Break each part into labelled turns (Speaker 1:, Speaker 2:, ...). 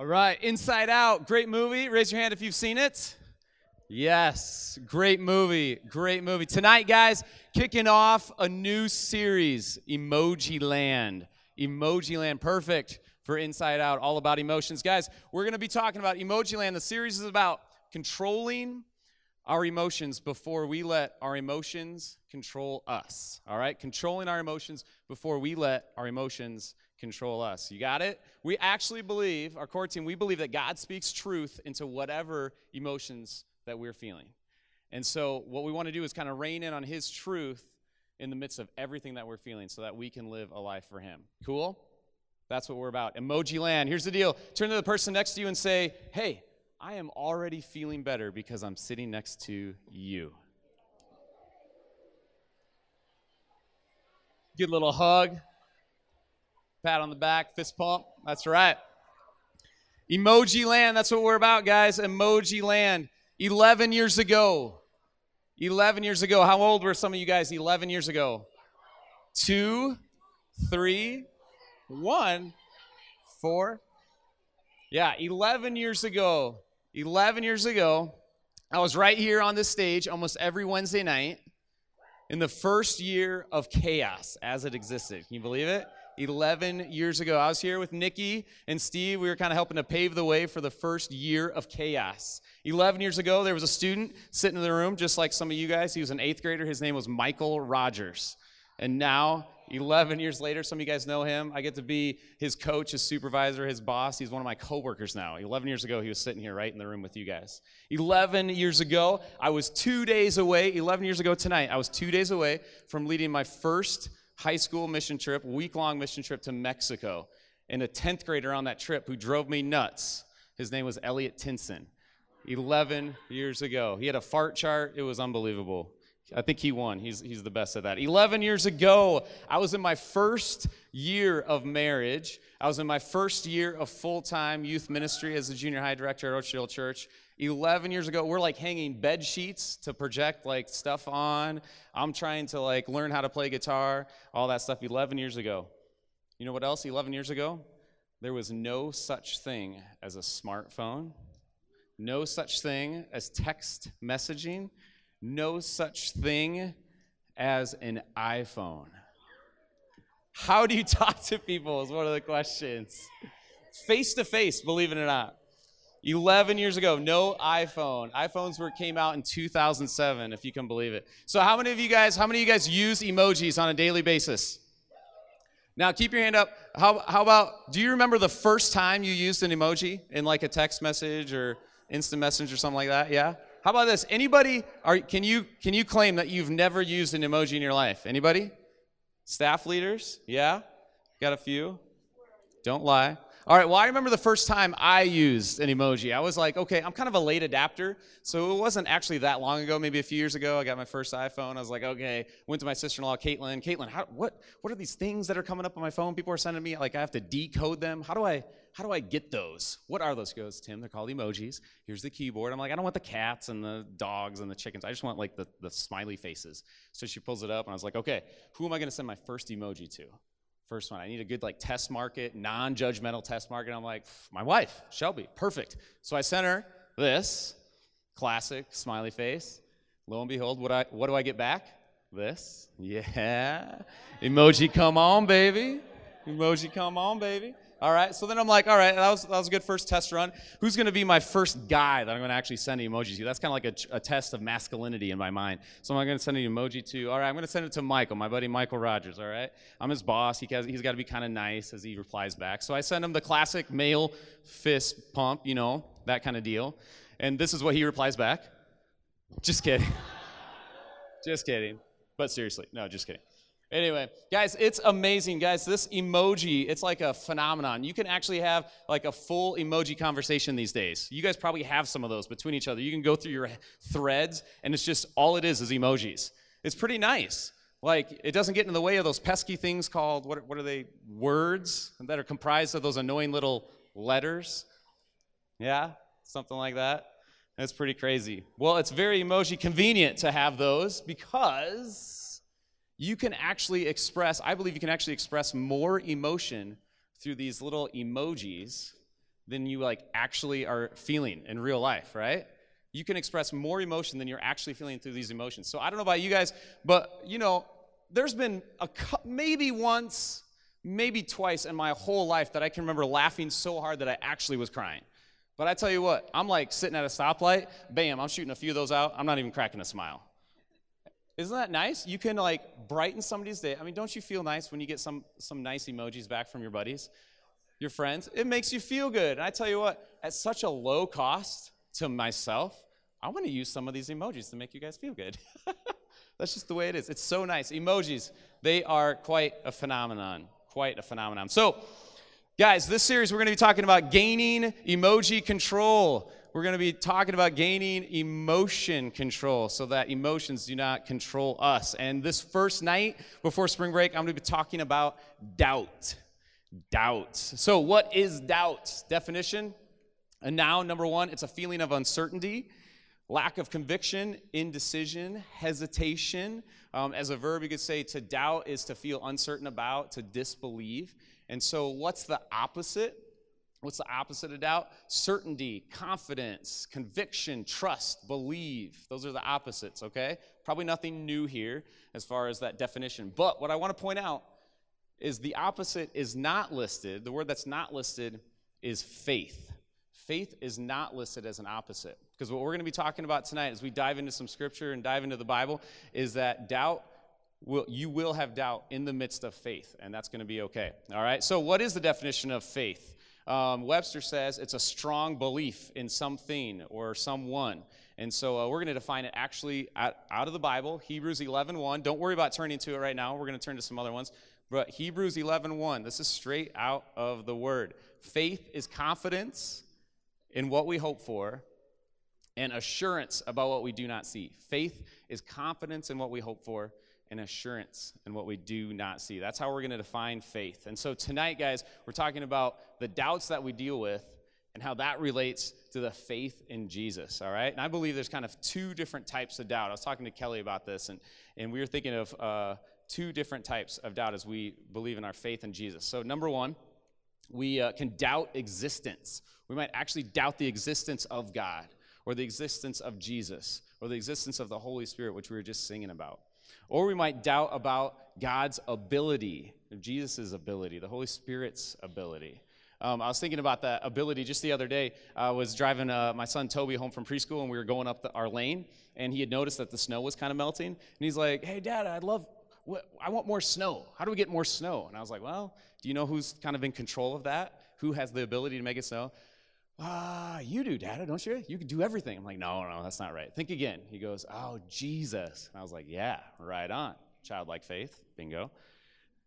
Speaker 1: All right, Inside Out, great movie. Raise your hand if you've seen it. Yes, great movie, great movie. Tonight, guys, kicking off a new series, Emoji Land. Emoji Land, perfect for Inside Out, all about emotions. Guys, we're going to be talking about Emoji Land. The series is about controlling our emotions before we let our emotions control us. All right? Controlling our emotions before we let our emotions control us. You got it? We actually believe, our core team, we believe that God speaks truth into whatever emotions that we're feeling. And so, what we want to do is kind of rein in on His truth in the midst of everything that we're feeling so that we can live a life for Him. Cool? That's what we're about. Emoji land. Here's the deal turn to the person next to you and say, Hey, I am already feeling better because I'm sitting next to you. Good little hug, pat on the back, fist pump. That's right. Emoji land, that's what we're about, guys. Emoji land. 11 years ago. 11 years ago. How old were some of you guys 11 years ago? Two, three, one, four. Yeah, 11 years ago. 11 years ago, I was right here on this stage almost every Wednesday night in the first year of chaos as it existed. Can you believe it? 11 years ago. I was here with Nikki and Steve. We were kind of helping to pave the way for the first year of chaos. 11 years ago, there was a student sitting in the room, just like some of you guys. He was an eighth grader. His name was Michael Rogers. And now 11 years later, some of you guys know him. I get to be his coach, his supervisor, his boss. He's one of my coworkers now. 11 years ago, he was sitting here right in the room with you guys. 11 years ago, I was two days away. 11 years ago tonight, I was two days away from leading my first high school mission trip, week long mission trip to Mexico. And a 10th grader on that trip who drove me nuts, his name was Elliot Tinson. 11 years ago. He had a fart chart, it was unbelievable. I think he won. He's, he's the best at that. 11 years ago, I was in my first year of marriage. I was in my first year of full time youth ministry as a junior high director at Oakdale Church. 11 years ago, we're like hanging bed sheets to project like stuff on. I'm trying to like learn how to play guitar, all that stuff 11 years ago. You know what else? 11 years ago, there was no such thing as a smartphone, no such thing as text messaging no such thing as an iPhone. How do you talk to people is one of the questions. Face to face, believe it or not. 11 years ago, no iPhone. iPhones were came out in 2007, if you can believe it. So how many of you guys, how many of you guys use emojis on a daily basis? Now keep your hand up. How, how about, do you remember the first time you used an emoji in like a text message or instant message or something like that? Yeah? How about this? Anybody are can you can you claim that you've never used an emoji in your life? Anybody? Staff leaders? Yeah? Got a few? Don't lie. All right, well, I remember the first time I used an emoji. I was like, okay, I'm kind of a late adapter, so it wasn't actually that long ago, maybe a few years ago. I got my first iPhone. I was like, okay, went to my sister in law, Caitlin. Caitlin, how, what, what are these things that are coming up on my phone? People are sending me, like, I have to decode them. How do I, how do I get those? What are those? Goes, Tim, they're called emojis. Here's the keyboard. I'm like, I don't want the cats and the dogs and the chickens. I just want like the, the smiley faces. So she pulls it up, and I was like, okay, who am I going to send my first emoji to? First one. I need a good like test market, non-judgmental test market. I'm like, my wife, Shelby, perfect. So I sent her this classic smiley face. Lo and behold, what I what do I get back? This. Yeah. Emoji, come on, baby. Emoji, come on, baby. All right. So then I'm like, all right, that was, that was a good first test run. Who's going to be my first guy that I'm going to actually send emojis to? That's kind of like a, a, test of masculinity in my mind. So I'm going to send an emoji to, all right, I'm going to send it to Michael, my buddy Michael Rogers, all right? I'm his boss. He has, he's got to be kind of nice as he replies back. So I send him the classic male fist pump, you know, that kind of deal. And this is what he replies back. Just kidding. just kidding. But seriously, no, just kidding. Anyway, guys, it's amazing, guys. This emoji, it's like a phenomenon. You can actually have like a full emoji conversation these days. You guys probably have some of those between each other. You can go through your threads, and it's just all it is is emojis. It's pretty nice. Like, it doesn't get in the way of those pesky things called, what, what are they, words that are comprised of those annoying little letters. Yeah, something like that. That's pretty crazy. Well, it's very emoji convenient to have those because you can actually express, I believe you can actually express more emotion through these little emojis than you like actually are feeling in real life, right? You can express more emotion than you're actually feeling through these emotions. So I don't know about you guys, but you know, there's been a maybe once, maybe twice in my whole life that I can remember laughing so hard that I actually was crying. But I tell you what, I'm like sitting at a stoplight, bam, I'm shooting a few of those out. I'm not even cracking a smile. Isn't that nice? You can like brighten somebody's day. I mean, don't you feel nice when you get some some nice emojis back from your buddies, your friends? It makes you feel good. And I tell you what, at such a low cost to myself, I want to use some of these emojis to make you guys feel good. That's just the way it is. It's so nice. Emojis, they are quite a phenomenon. Quite a phenomenon. So, guys, this series we're going to be talking about gaining emoji control we're going to be talking about gaining emotion control so that emotions do not control us. And this first night before spring break, I'm going to be talking about doubt. Doubt. So, what is doubt? Definition? A noun, number one, it's a feeling of uncertainty, lack of conviction, indecision, hesitation. Um, as a verb, you could say to doubt is to feel uncertain about, to disbelieve. And so, what's the opposite What's the opposite of doubt? Certainty, confidence, conviction, trust, believe. Those are the opposites, okay? Probably nothing new here as far as that definition. But what I want to point out is the opposite is not listed. The word that's not listed is faith. Faith is not listed as an opposite. Because what we're going to be talking about tonight as we dive into some scripture and dive into the Bible is that doubt Will, you will have doubt in the midst of faith, and that's going to be okay. All right? So, what is the definition of faith? Um, Webster says it's a strong belief in something or someone. And so uh, we're going to define it actually out, out of the Bible, Hebrews 11.1. Don't worry about turning to it right now. We're going to turn to some other ones. But Hebrews 11.1, this is straight out of the Word. Faith is confidence in what we hope for and assurance about what we do not see. Faith is confidence in what we hope for and assurance in what we do not see. That's how we're going to define faith. And so tonight, guys, we're talking about the doubts that we deal with and how that relates to the faith in Jesus, all right? And I believe there's kind of two different types of doubt. I was talking to Kelly about this, and, and we were thinking of uh, two different types of doubt as we believe in our faith in Jesus. So, number one, we uh, can doubt existence. We might actually doubt the existence of God, or the existence of Jesus, or the existence of the Holy Spirit, which we were just singing about. Or we might doubt about God's ability, Jesus' ability, the Holy Spirit's ability. Um, I was thinking about that ability just the other day. I was driving uh, my son Toby home from preschool, and we were going up the, our lane, and he had noticed that the snow was kind of melting. And he's like, "Hey, Dad, I'd love, I want more snow. How do we get more snow?" And I was like, "Well, do you know who's kind of in control of that? Who has the ability to make it snow?" Ah, you do, Dad, don't you? You can do everything. I'm like, no, no, that's not right. Think again. He goes, oh, Jesus. And I was like, yeah, right on. Childlike faith, bingo.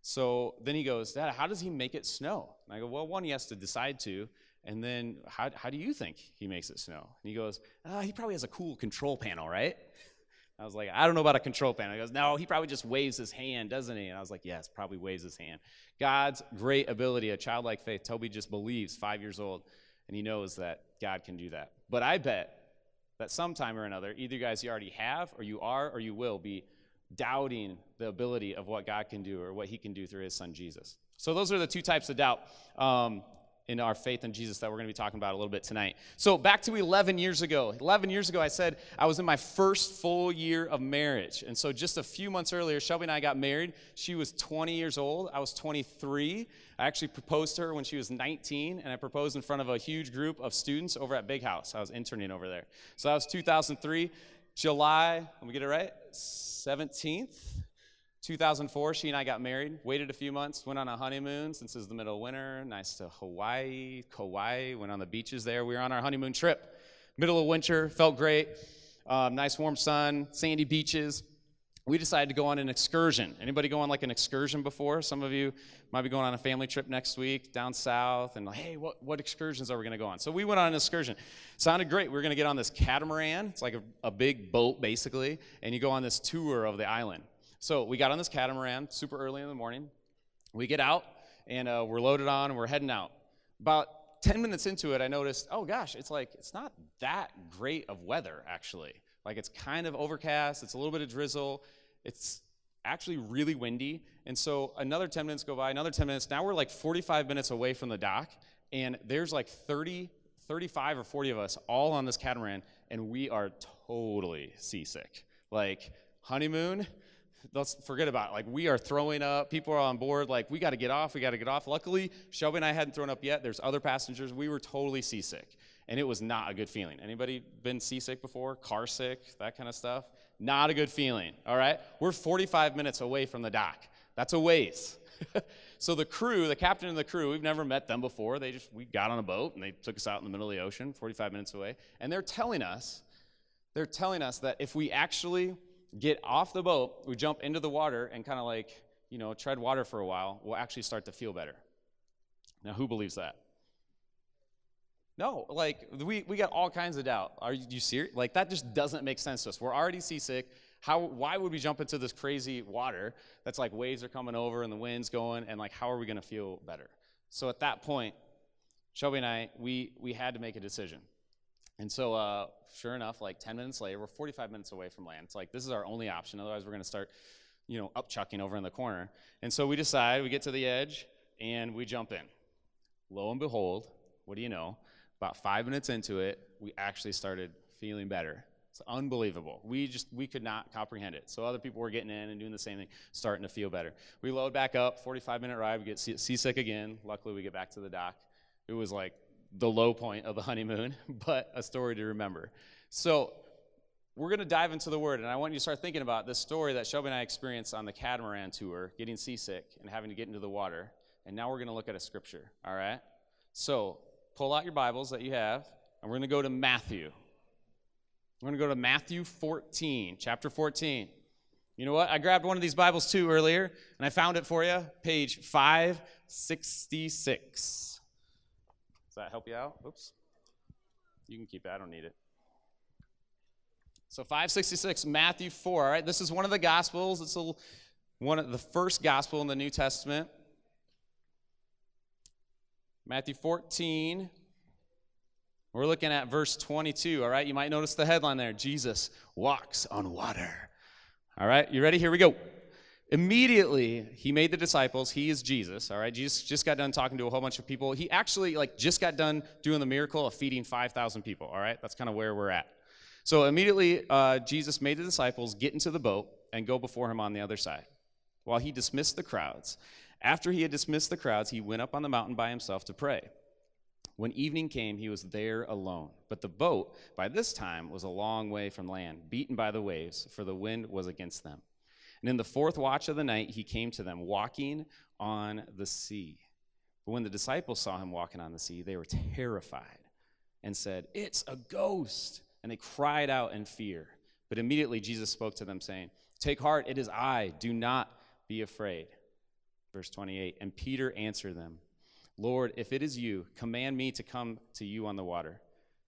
Speaker 1: So then he goes, Dad, how does he make it snow? And I go, well, one, he has to decide to. And then how, how do you think he makes it snow? And he goes, ah, he probably has a cool control panel, right? I was like, I don't know about a control panel. He goes, no, he probably just waves his hand, doesn't he? And I was like, yes, probably waves his hand. God's great ability, a childlike faith. Toby just believes, five years old and he knows that God can do that. But I bet that sometime or another, either you guys you already have, or you are, or you will be doubting the ability of what God can do or what he can do through his son Jesus. So those are the two types of doubt. Um, in our faith in Jesus that we're going to be talking about a little bit tonight. So, back to 11 years ago. 11 years ago, I said I was in my first full year of marriage. And so, just a few months earlier, Shelby and I got married. She was 20 years old, I was 23. I actually proposed to her when she was 19, and I proposed in front of a huge group of students over at Big House. I was interning over there. So, that was 2003. July, let me get it right, 17th, 2004, she and I got married, waited a few months, went on a honeymoon since it's the middle of winter. Nice to Hawaii, Kauai, went on the beaches there. We were on our honeymoon trip. Middle of winter, felt great. Um, nice warm sun, sandy beaches. We decided to go on an excursion. Anybody go on like an excursion before? Some of you might be going on a family trip next week down south and like, hey, what, what excursions are we going to go on? So we went on an excursion. Sounded great. We were going to get on this catamaran. It's like a, a big boat, basically, and you go on this tour of the island. So we got on this catamaran super early in the morning. We get out and uh, we're loaded on and we're heading out. About 10 minutes into it, I noticed, oh gosh, it's like, it's not that great of weather actually. Like it's kind of overcast, it's a little bit of drizzle, it's actually really windy. And so another 10 minutes go by, another 10 minutes. Now we're like 45 minutes away from the dock and there's like 30, 35 or 40 of us all on this catamaran, and we are totally seasick. Like, honeymoon, let's forget about it. Like, we are throwing up. People are on board. Like, we got to get off. We got to get off. Luckily, Shelby and I hadn't thrown up yet. There's other passengers. We were totally seasick, and it was not a good feeling. Anybody been seasick before? Car sick, that kind of stuff? Not a good feeling, all right? We're 45 minutes away from the dock. That's a ways. so the crew, the captain and the crew, we've never met them before. They just, we got on a boat and they took us out in the middle of the ocean, 45 minutes away. And they're telling us, they're telling us that if we actually get off the boat, we jump into the water and kind of like, you know, tread water for a while, we'll actually start to feel better. Now, who believes that? No, like we, we got all kinds of doubt. Are you, serious? Like that just doesn't make sense to us. We're already seasick. How, why would we jump into this crazy water that's like waves are coming over and the wind's going and like how are we going to feel better? So at that point, Shelby and I, we, we had to make a decision. And so, uh, sure enough, like 10 minutes later, we're 45 minutes away from land. It's like, this is our only option. Otherwise, we're going to start, you know, upchucking over in the corner. And so we decide, we get to the edge, and we jump in. Lo and behold, what do you know? About five minutes into it, we actually started feeling better. It's unbelievable. We just we could not comprehend it. So other people were getting in and doing the same thing, starting to feel better. We load back up, 45 minute ride. We get seasick again. Luckily, we get back to the dock. It was like the low point of the honeymoon, but a story to remember. So we're going to dive into the word, and I want you to start thinking about this story that Shelby and I experienced on the catamaran tour, getting seasick and having to get into the water. And now we're going to look at a scripture. All right. So pull out your Bibles that you have, and we're going to go to Matthew. We're going to go to Matthew 14, chapter 14. You know what? I grabbed one of these Bibles too earlier, and I found it for you, page 566. Does that help you out? Oops. You can keep it. I don't need it. So 566, Matthew 4. All right, this is one of the Gospels. It's a, one of the first Gospel in the New Testament. Matthew 14, we're looking at verse 22, all right? You might notice the headline there Jesus walks on water. All right, you ready? Here we go. Immediately, he made the disciples. He is Jesus, all right? Jesus just got done talking to a whole bunch of people. He actually, like, just got done doing the miracle of feeding 5,000 people, all right? That's kind of where we're at. So immediately, uh, Jesus made the disciples get into the boat and go before him on the other side while he dismissed the crowds. After he had dismissed the crowds, he went up on the mountain by himself to pray. When evening came, he was there alone. But the boat, by this time, was a long way from land, beaten by the waves, for the wind was against them. And in the fourth watch of the night, he came to them, walking on the sea. But when the disciples saw him walking on the sea, they were terrified and said, It's a ghost. And they cried out in fear. But immediately Jesus spoke to them, saying, Take heart, it is I. Do not be afraid. Verse 28 And Peter answered them, Lord, if it is you, command me to come to you on the water.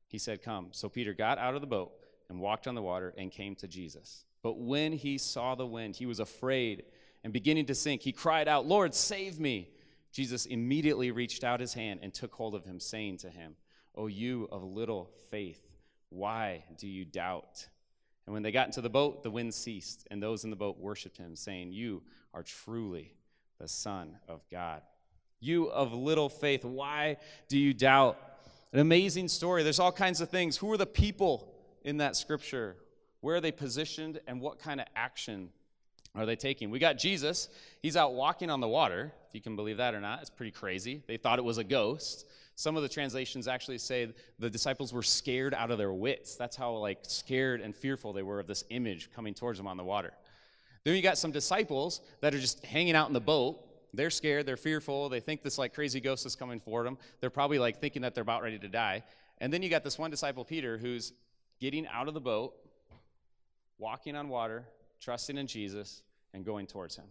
Speaker 1: He said, Come. So Peter got out of the boat and walked on the water and came to Jesus. But when he saw the wind, he was afraid and beginning to sink. He cried out, Lord, save me. Jesus immediately reached out his hand and took hold of him, saying to him, O you of little faith, why do you doubt? And when they got into the boat, the wind ceased, and those in the boat worshiped him, saying, You are truly the Son of God. You of little faith, why do you doubt? An amazing story. There's all kinds of things. Who are the people in that scripture? Where are they positioned, and what kind of action are they taking? We got Jesus. He's out walking on the water, if you can believe that or not. It's pretty crazy. They thought it was a ghost. Some of the translations actually say the disciples were scared out of their wits. That's how like scared and fearful they were of this image coming towards them on the water. Then you got some disciples that are just hanging out in the boat. They're scared, they're fearful, they think this like crazy ghost is coming for them. They're probably like thinking that they're about ready to die. And then you got this one disciple, Peter, who's getting out of the boat, walking on water, trusting in Jesus, and going towards him.